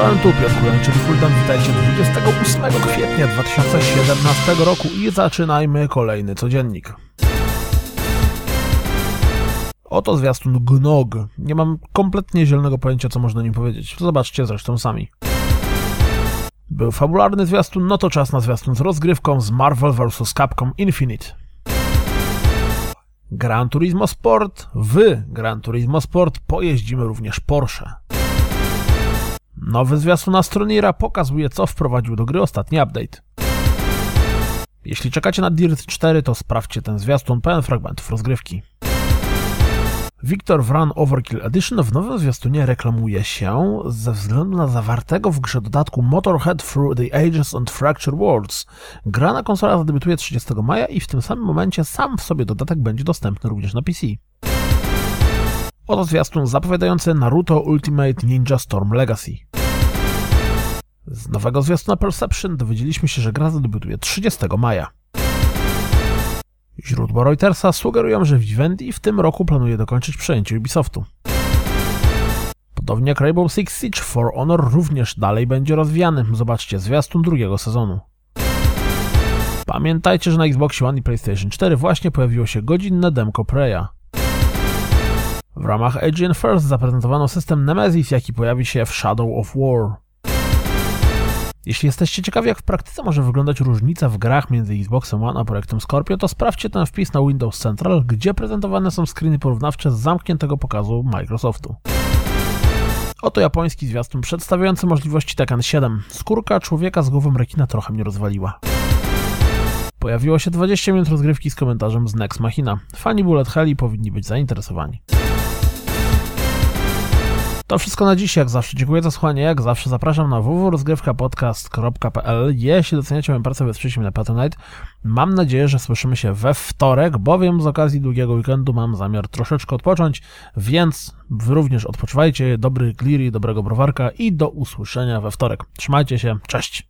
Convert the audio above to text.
Czołem tu Piotr Kulańczyk Fuldan, witajcie 28 kwietnia 2017 roku i zaczynajmy kolejny codziennik. Oto zwiastun Gnog. Nie mam kompletnie zielonego pojęcia, co można nim powiedzieć. Zobaczcie zresztą sami. Był fabularny zwiastun, no to czas na zwiastun z rozgrywką z Marvel vs. Capcom Infinite. Gran Turismo Sport. W Gran Turismo Sport pojeździmy również Porsche. Nowy zwiastun Astronira pokazuje, co wprowadził do gry ostatni update. Jeśli czekacie na Dirt 4, to sprawdźcie ten zwiastun pełen fragmentów rozgrywki. Victor Run Overkill Edition w nowym zwiastunie reklamuje się ze względu na zawartego w grze dodatku Motorhead Through the Ages and Fractured Worlds. Gra na konsolach zadebiutuje 30 maja i w tym samym momencie sam w sobie dodatek będzie dostępny również na PC. Oto zwiastun zapowiadający Naruto Ultimate Ninja Storm Legacy. Nowego zwiastuna Perception dowiedzieliśmy się, że gra zadebiutuje 30 maja. Źródła Reutersa sugerują, że Vivendi w tym roku planuje dokończyć przejęcie Ubisoftu. Podobnie jak Rainbow Six Siege, For Honor również dalej będzie rozwijany. Zobaczcie zwiastun drugiego sezonu. Pamiętajcie, że na Xbox One i PlayStation 4 właśnie pojawiło się godzinne demko Preya. W ramach Aegean First zaprezentowano system Nemesis, jaki pojawi się w Shadow of War. Jeśli jesteście ciekawi, jak w praktyce może wyglądać różnica w grach między Xboxem One a projektem Scorpio, to sprawdźcie ten wpis na Windows Central, gdzie prezentowane są screeny porównawcze z zamkniętego pokazu Microsoftu. Oto japoński zwiastun przedstawiający możliwości Tekken 7. Skórka człowieka z głową rekina trochę mnie rozwaliła. Pojawiło się 20 minut rozgrywki z komentarzem z Nex Machina. Fani Bullet Helli powinni być zainteresowani. To wszystko na dziś, jak zawsze. Dziękuję za słuchanie, jak zawsze zapraszam na www.rozgrywkapodcast.pl Jeśli doceniacie moją pracę, wesprzyjcie mnie na Patronite. Mam nadzieję, że słyszymy się we wtorek, bowiem z okazji długiego weekendu mam zamiar troszeczkę odpocząć, więc wy również odpoczywajcie, dobry cleary, dobrego browarka i do usłyszenia we wtorek. Trzymajcie się, cześć!